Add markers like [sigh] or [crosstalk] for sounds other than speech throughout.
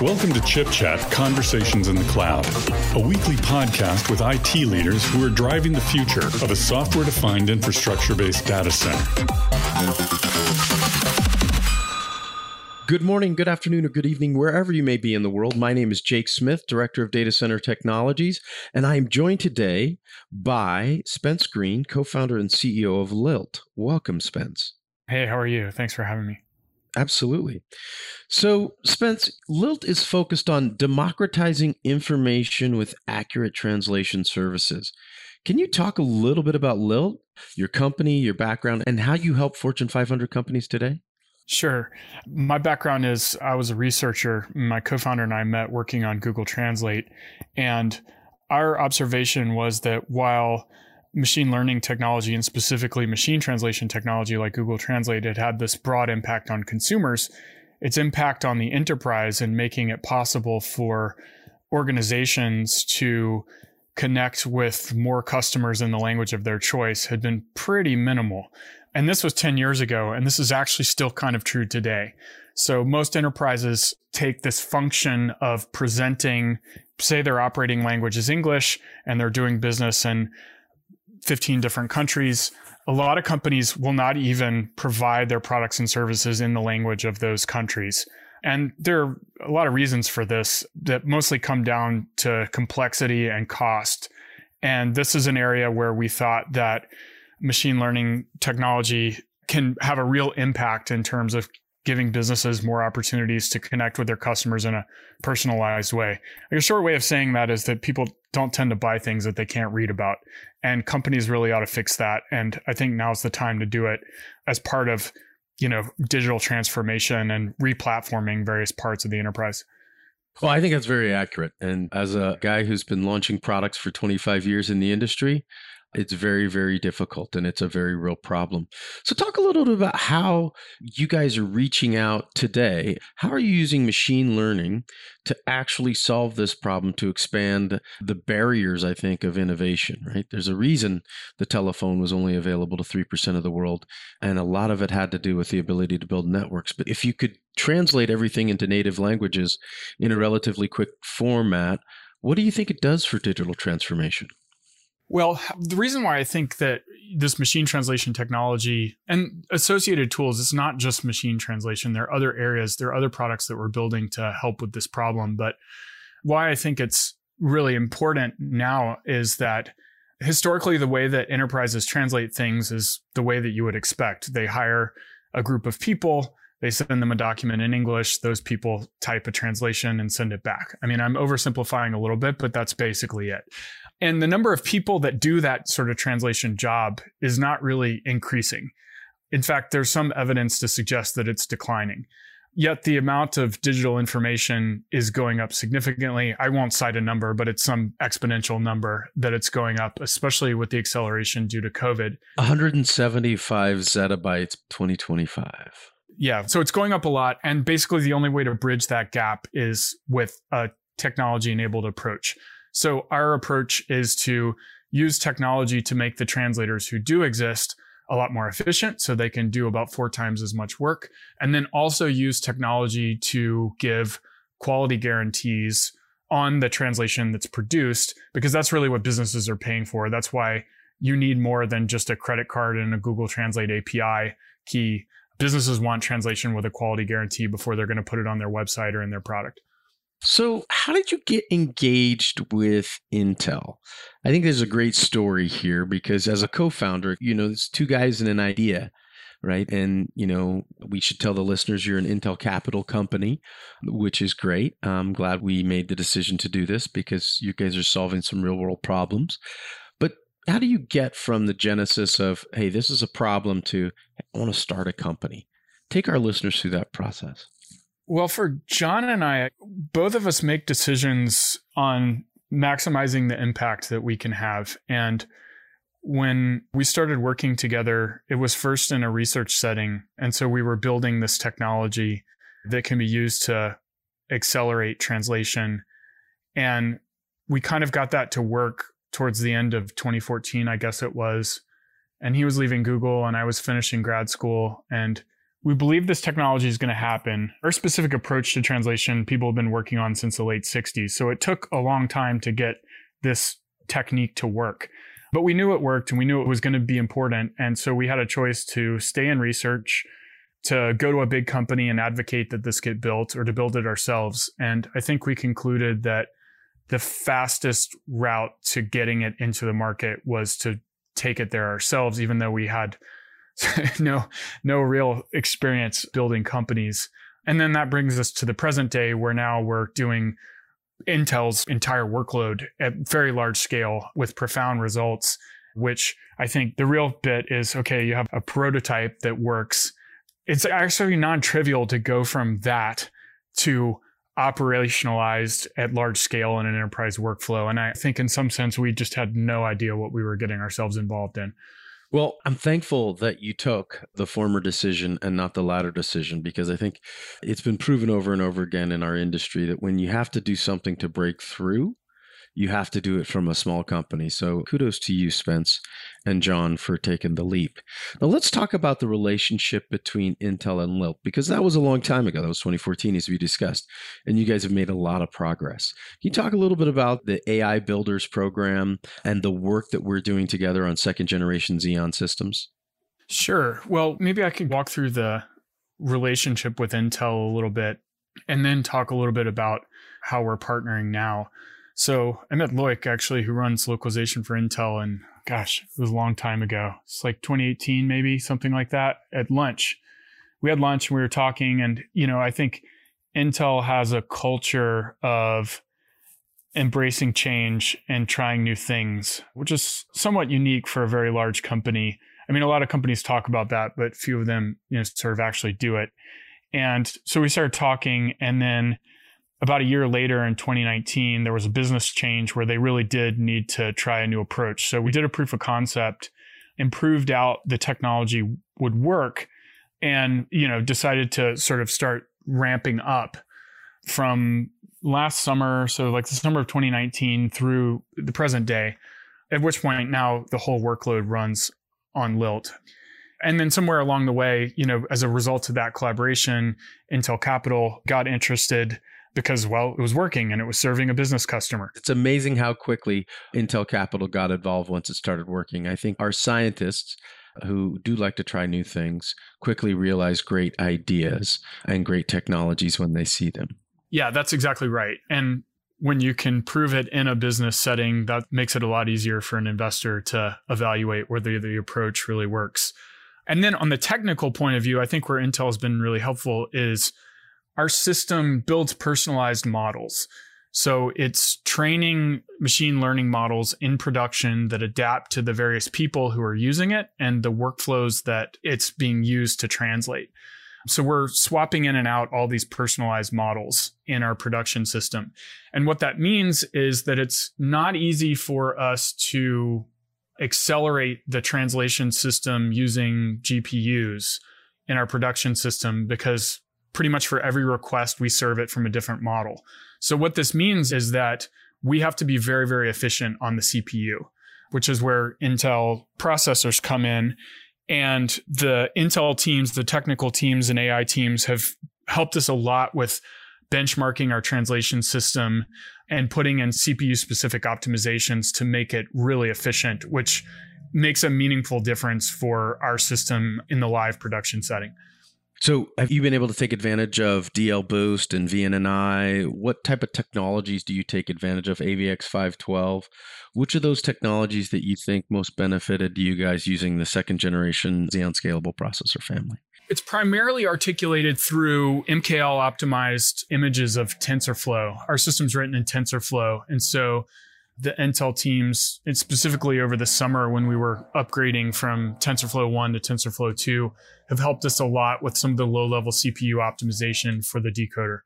Welcome to Chip Chat Conversations in the Cloud, a weekly podcast with IT leaders who are driving the future of a software defined infrastructure based data center. Good morning, good afternoon, or good evening, wherever you may be in the world. My name is Jake Smith, Director of Data Center Technologies, and I am joined today by Spence Green, co founder and CEO of Lilt. Welcome, Spence. Hey, how are you? Thanks for having me. Absolutely. So, Spence, Lilt is focused on democratizing information with accurate translation services. Can you talk a little bit about Lilt, your company, your background, and how you help Fortune 500 companies today? Sure. My background is I was a researcher. My co founder and I met working on Google Translate. And our observation was that while machine learning technology and specifically machine translation technology like Google Translate had had this broad impact on consumers, its impact on the enterprise and making it possible for organizations to connect with more customers in the language of their choice had been pretty minimal. And this was 10 years ago, and this is actually still kind of true today. So most enterprises take this function of presenting, say their operating language is English and they're doing business in 15 different countries. A lot of companies will not even provide their products and services in the language of those countries. And there are a lot of reasons for this that mostly come down to complexity and cost. And this is an area where we thought that machine learning technology can have a real impact in terms of giving businesses more opportunities to connect with their customers in a personalized way. A short way of saying that is that people don't tend to buy things that they can't read about. And companies really ought to fix that. And I think now's the time to do it as part of, you know, digital transformation and replatforming various parts of the enterprise. Well, I think that's very accurate. And as a guy who's been launching products for 25 years in the industry, it's very, very difficult and it's a very real problem. So, talk a little bit about how you guys are reaching out today. How are you using machine learning to actually solve this problem to expand the barriers, I think, of innovation, right? There's a reason the telephone was only available to 3% of the world, and a lot of it had to do with the ability to build networks. But if you could translate everything into native languages in a relatively quick format, what do you think it does for digital transformation? Well, the reason why I think that this machine translation technology and associated tools, it's not just machine translation. There are other areas, there are other products that we're building to help with this problem. But why I think it's really important now is that historically, the way that enterprises translate things is the way that you would expect. They hire a group of people, they send them a document in English, those people type a translation and send it back. I mean, I'm oversimplifying a little bit, but that's basically it. And the number of people that do that sort of translation job is not really increasing. In fact, there's some evidence to suggest that it's declining. Yet the amount of digital information is going up significantly. I won't cite a number, but it's some exponential number that it's going up, especially with the acceleration due to COVID. 175 zettabytes 2025. Yeah, so it's going up a lot. And basically, the only way to bridge that gap is with a technology enabled approach. So our approach is to use technology to make the translators who do exist a lot more efficient so they can do about four times as much work. And then also use technology to give quality guarantees on the translation that's produced, because that's really what businesses are paying for. That's why you need more than just a credit card and a Google Translate API key. Businesses want translation with a quality guarantee before they're going to put it on their website or in their product. So, how did you get engaged with Intel? I think there's a great story here because as a co-founder, you know, it's two guys and an idea, right? And, you know, we should tell the listeners you're an Intel Capital company, which is great. I'm glad we made the decision to do this because you guys are solving some real-world problems. But how do you get from the genesis of, hey, this is a problem to I want to start a company? Take our listeners through that process. Well, for John and I, both of us make decisions on maximizing the impact that we can have. And when we started working together, it was first in a research setting. And so we were building this technology that can be used to accelerate translation. And we kind of got that to work towards the end of 2014, I guess it was. And he was leaving Google and I was finishing grad school. And we believe this technology is going to happen. Our specific approach to translation, people have been working on since the late 60s. So it took a long time to get this technique to work. But we knew it worked and we knew it was going to be important. And so we had a choice to stay in research, to go to a big company and advocate that this get built or to build it ourselves. And I think we concluded that the fastest route to getting it into the market was to take it there ourselves, even though we had [laughs] no no real experience building companies. And then that brings us to the present day where now we're doing Intel's entire workload at very large scale with profound results, which I think the real bit is okay, you have a prototype that works. It's actually non trivial to go from that to operationalized at large scale in an enterprise workflow. And I think in some sense, we just had no idea what we were getting ourselves involved in. Well, I'm thankful that you took the former decision and not the latter decision because I think it's been proven over and over again in our industry that when you have to do something to break through, you have to do it from a small company. So kudos to you, Spence and John, for taking the leap. Now let's talk about the relationship between Intel and Lilt because that was a long time ago. That was 2014, as we discussed, and you guys have made a lot of progress. Can you talk a little bit about the AI Builders program and the work that we're doing together on second generation Xeon systems? Sure. Well, maybe I could walk through the relationship with Intel a little bit and then talk a little bit about how we're partnering now. So I met Loic actually, who runs localization for Intel, and gosh, it was a long time ago. It's like 2018, maybe something like that. At lunch, we had lunch and we were talking, and you know, I think Intel has a culture of embracing change and trying new things, which is somewhat unique for a very large company. I mean, a lot of companies talk about that, but few of them, you know, sort of actually do it. And so we started talking, and then about a year later in 2019, there was a business change where they really did need to try a new approach. So we did a proof of concept, improved out the technology would work, and you know decided to sort of start ramping up from last summer, so like the summer of 2019 through the present day. At which point now the whole workload runs on Lilt. And then somewhere along the way, you know, as a result of that collaboration, Intel Capital got interested because well it was working and it was serving a business customer. It's amazing how quickly intel capital got involved once it started working. I think our scientists who do like to try new things quickly realize great ideas and great technologies when they see them. Yeah that's exactly right. And when you can prove it in a business setting that makes it a lot easier for an investor to evaluate whether the approach really works. And then on the technical point of view i think where intel has been really helpful is our system builds personalized models. So it's training machine learning models in production that adapt to the various people who are using it and the workflows that it's being used to translate. So we're swapping in and out all these personalized models in our production system. And what that means is that it's not easy for us to accelerate the translation system using GPUs in our production system because pretty much for every request, we serve it from a different model. So what this means is that we have to be very, very efficient on the CPU, which is where Intel processors come in. And the Intel teams, the technical teams and AI teams have helped us a lot with benchmarking our translation system and putting in CPU specific optimizations to make it really efficient, which makes a meaningful difference for our system in the live production setting. So, have you been able to take advantage of DL Boost and VNNI? What type of technologies do you take advantage of? AVX 512. Which of those technologies that you think most benefited you guys using the second generation Xeon Scalable processor family? It's primarily articulated through MKL optimized images of TensorFlow. Our system's written in TensorFlow. And so the Intel teams, and specifically over the summer when we were upgrading from TensorFlow 1 to TensorFlow 2, have helped us a lot with some of the low level CPU optimization for the decoder.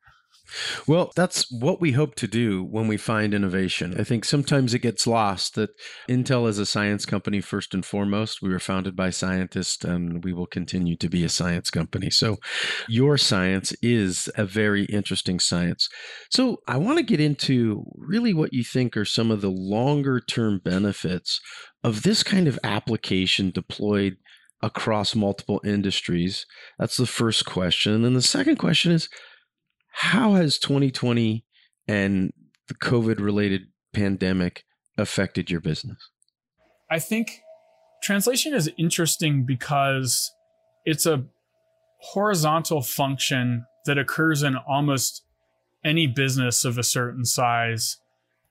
Well, that's what we hope to do when we find innovation. I think sometimes it gets lost that Intel is a science company first and foremost. We were founded by scientists and we will continue to be a science company. So, your science is a very interesting science. So, I want to get into really what you think are some of the longer term benefits of this kind of application deployed across multiple industries? That's the first question. And the second question is how has 2020 and the COVID related pandemic affected your business? I think translation is interesting because it's a horizontal function that occurs in almost any business of a certain size.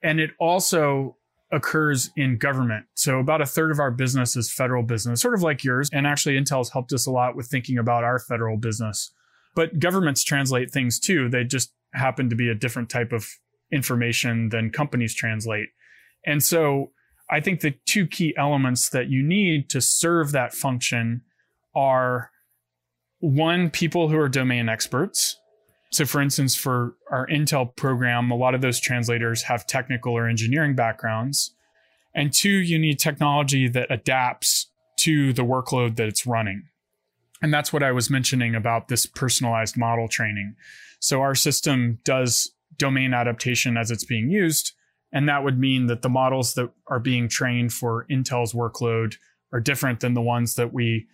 And it also occurs in government. So about a third of our business is federal business, sort of like yours. And actually, Intel's helped us a lot with thinking about our federal business. But governments translate things too. They just happen to be a different type of information than companies translate. And so I think the two key elements that you need to serve that function are one, people who are domain experts. So, for instance, for our Intel program, a lot of those translators have technical or engineering backgrounds. And two, you need technology that adapts to the workload that it's running. And that's what I was mentioning about this personalized model training. So, our system does domain adaptation as it's being used. And that would mean that the models that are being trained for Intel's workload are different than the ones that we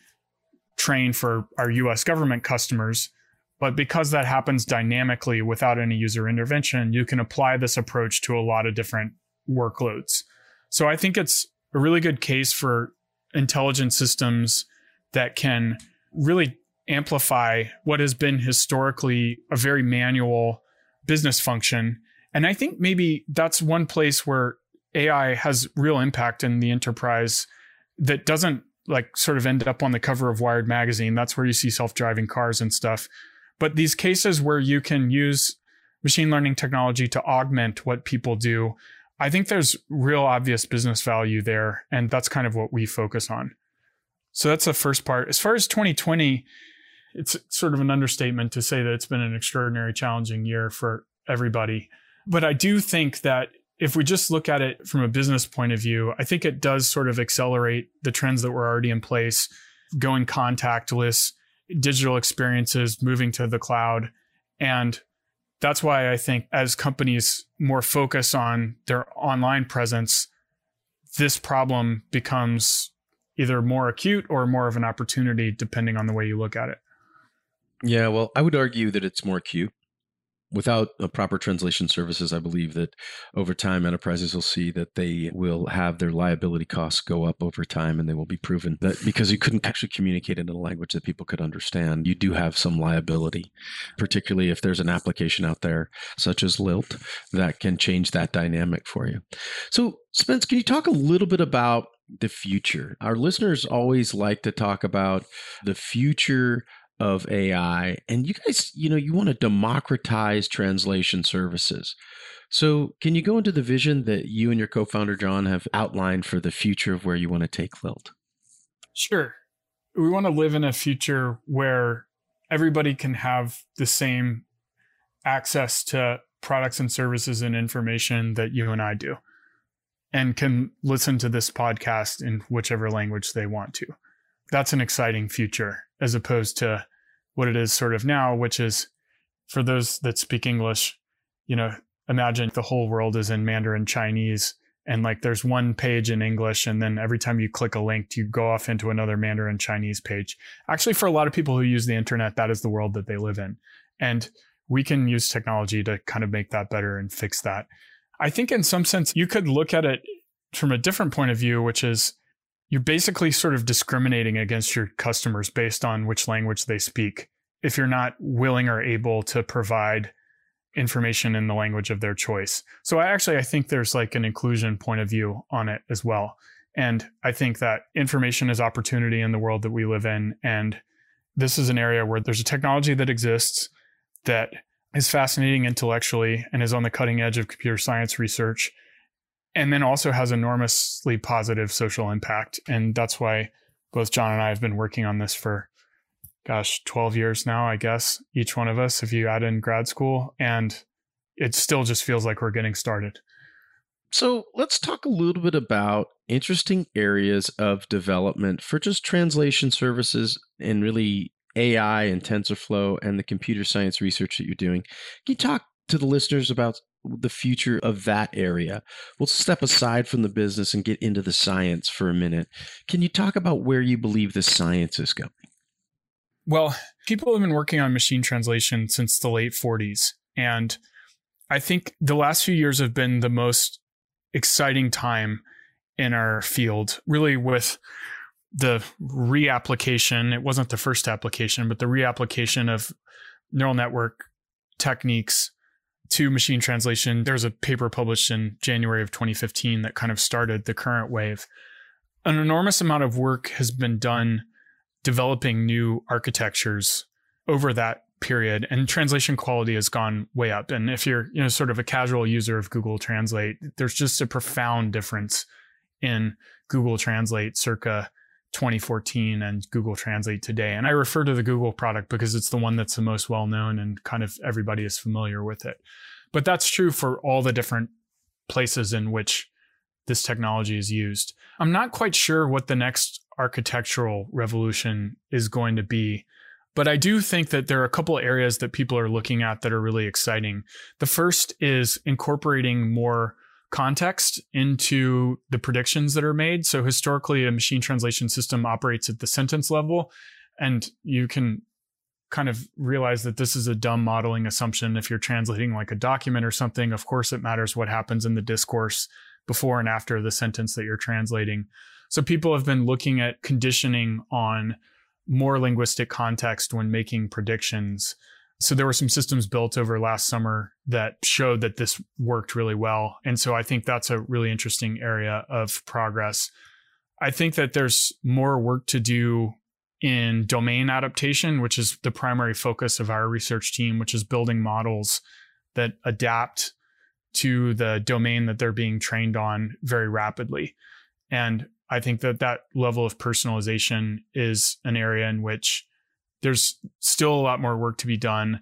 train for our US government customers. But because that happens dynamically without any user intervention, you can apply this approach to a lot of different workloads. So I think it's a really good case for intelligent systems that can really amplify what has been historically a very manual business function. And I think maybe that's one place where AI has real impact in the enterprise that doesn't like sort of end up on the cover of Wired magazine. That's where you see self-driving cars and stuff. But these cases where you can use machine learning technology to augment what people do, I think there's real obvious business value there. And that's kind of what we focus on. So that's the first part. As far as 2020, it's sort of an understatement to say that it's been an extraordinary challenging year for everybody. But I do think that if we just look at it from a business point of view, I think it does sort of accelerate the trends that were already in place, going contactless, digital experiences, moving to the cloud. And that's why I think as companies more focus on their online presence, this problem becomes either more acute or more of an opportunity, depending on the way you look at it. Yeah, well, I would argue that it's more acute without a proper translation services, I believe that over time enterprises will see that they will have their liability costs go up over time and they will be proven that because you couldn't actually communicate in a language that people could understand, you do have some liability, particularly if there's an application out there such as Lilt that can change that dynamic for you. So, Spence, can you talk a little bit about the future? Our listeners always like to talk about the future of AI. And you guys, you know, you want to democratize translation services. So, can you go into the vision that you and your co founder, John, have outlined for the future of where you want to take Lilt? Sure. We want to live in a future where everybody can have the same access to products and services and information that you and I do and can listen to this podcast in whichever language they want to. That's an exciting future as opposed to what it is sort of now, which is for those that speak English, you know, imagine the whole world is in Mandarin Chinese and like there's one page in English and then every time you click a link you go off into another Mandarin Chinese page. Actually for a lot of people who use the internet that is the world that they live in. And we can use technology to kind of make that better and fix that. I think in some sense you could look at it from a different point of view which is you're basically sort of discriminating against your customers based on which language they speak if you're not willing or able to provide information in the language of their choice. So I actually I think there's like an inclusion point of view on it as well. And I think that information is opportunity in the world that we live in and this is an area where there's a technology that exists that is fascinating intellectually and is on the cutting edge of computer science research and then also has enormously positive social impact. And that's why both John and I have been working on this for, gosh, 12 years now, I guess, each one of us, if you add in grad school. And it still just feels like we're getting started. So let's talk a little bit about interesting areas of development for just translation services and really AI and TensorFlow and the computer science research that you're doing. Can you talk to the listeners about the future of that area. We'll step aside from the business and get into the science for a minute. Can you talk about where you believe the science is going? Well, people have been working on machine translation since the late 40s. And I think the last few years have been the most exciting time in our field, really with the reapplication. It wasn't the first application, but the reapplication of neural network techniques to machine translation. There's a paper published in January of 2015 that kind of started the current wave. An enormous amount of work has been done developing new architectures over that period and translation quality has gone way up and if you're you know sort of a casual user of Google Translate there's just a profound difference in Google Translate circa 2014 and Google Translate today. And I refer to the Google product because it's the one that's the most well known and kind of everybody is familiar with it. But that's true for all the different places in which this technology is used. I'm not quite sure what the next architectural revolution is going to be. But I do think that there are a couple areas that people are looking at that are really exciting. The first is incorporating more context into the predictions that are made. So historically, a machine translation system operates at the sentence level, and you can kind of realize that this is a dumb modeling assumption. If you're translating like a document or something, of course, it matters what happens in the discourse before and after the sentence that you're translating. So people have been looking at conditioning on more linguistic context when making predictions so there were some systems built over last summer that showed that this worked really well. And so I think that's a really interesting area of progress. I think that there's more work to do in domain adaptation, which is the primary focus of our research team, which is building models that adapt to the domain that they're being trained on very rapidly. And I think that that level of personalization is an area in which there's still a lot more work to be done.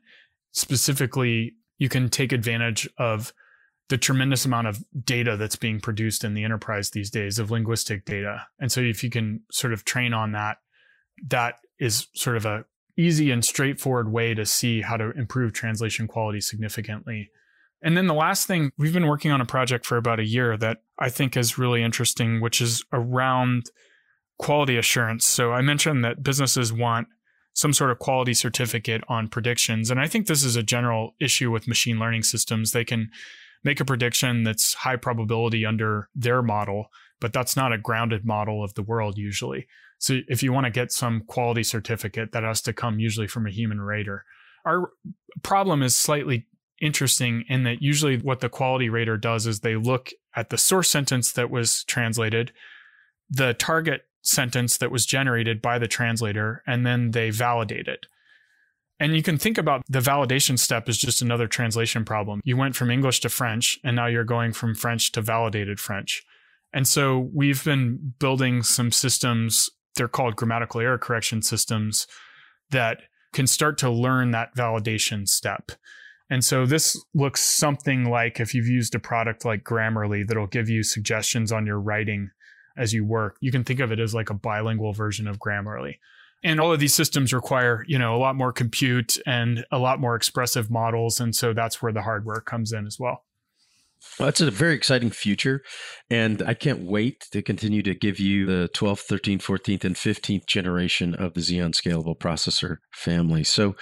Specifically, you can take advantage of the tremendous amount of data that's being produced in the enterprise these days of linguistic data. And so if you can sort of train on that, that is sort of a easy and straightforward way to see how to improve translation quality significantly. And then the last thing, we've been working on a project for about a year that I think is really interesting, which is around quality assurance. So I mentioned that businesses want some sort of quality certificate on predictions. And I think this is a general issue with machine learning systems. They can make a prediction that's high probability under their model, but that's not a grounded model of the world usually. So if you want to get some quality certificate, that has to come usually from a human rater. Our problem is slightly interesting in that usually what the quality rater does is they look at the source sentence that was translated, the target sentence that was generated by the translator and then they validate it. And you can think about the validation step as just another translation problem. You went from English to French, and now you're going from French to validated French. And so we've been building some systems, they're called grammatical error correction systems, that can start to learn that validation step. And so this looks something like if you've used a product like Grammarly that'll give you suggestions on your writing as you work. You can think of it as like a bilingual version of Grammarly. And all of these systems require, you know, a lot more compute and a lot more expressive models. And so that's where the hardware comes in as well. Well, that's a very exciting future. And I can't wait to continue to give you the 12th, 13th, 14th, and 15th generation of the Xeon Scalable processor family. So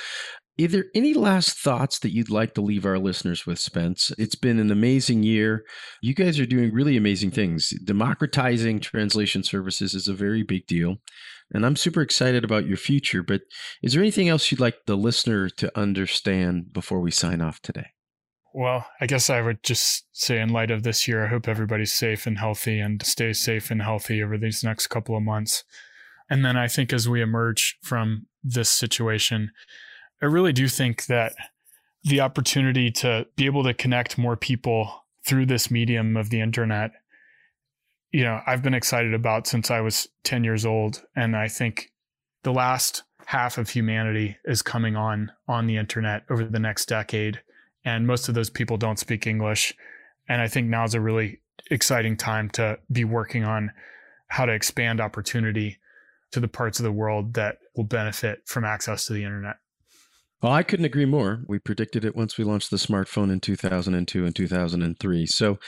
are there any last thoughts that you'd like to leave our listeners with, Spence? It's been an amazing year. You guys are doing really amazing things. Democratizing translation services is a very big deal. And I'm super excited about your future. But is there anything else you'd like the listener to understand before we sign off today? Well, I guess I would just say, in light of this year, I hope everybody's safe and healthy and stays safe and healthy over these next couple of months. And then I think as we emerge from this situation, I really do think that the opportunity to be able to connect more people through this medium of the internet, you know, I've been excited about since I was 10 years old. And I think the last half of humanity is coming on on the internet over the next decade. And most of those people don't speak English. And I think now is a really exciting time to be working on how to expand opportunity to the parts of the world that will benefit from access to the internet. Well, I couldn't agree more. We predicted it once we launched the smartphone in 2002 and 2003. So,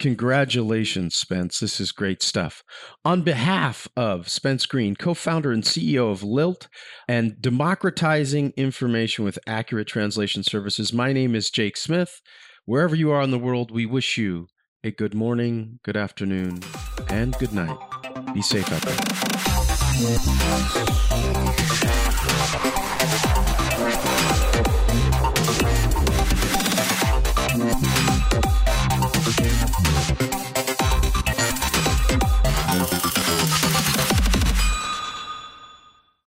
congratulations, Spence. This is great stuff. On behalf of Spence Green, co founder and CEO of Lilt and democratizing information with accurate translation services, my name is Jake Smith. Wherever you are in the world, we wish you a good morning, good afternoon, and good night. Be safe out there. Thank you.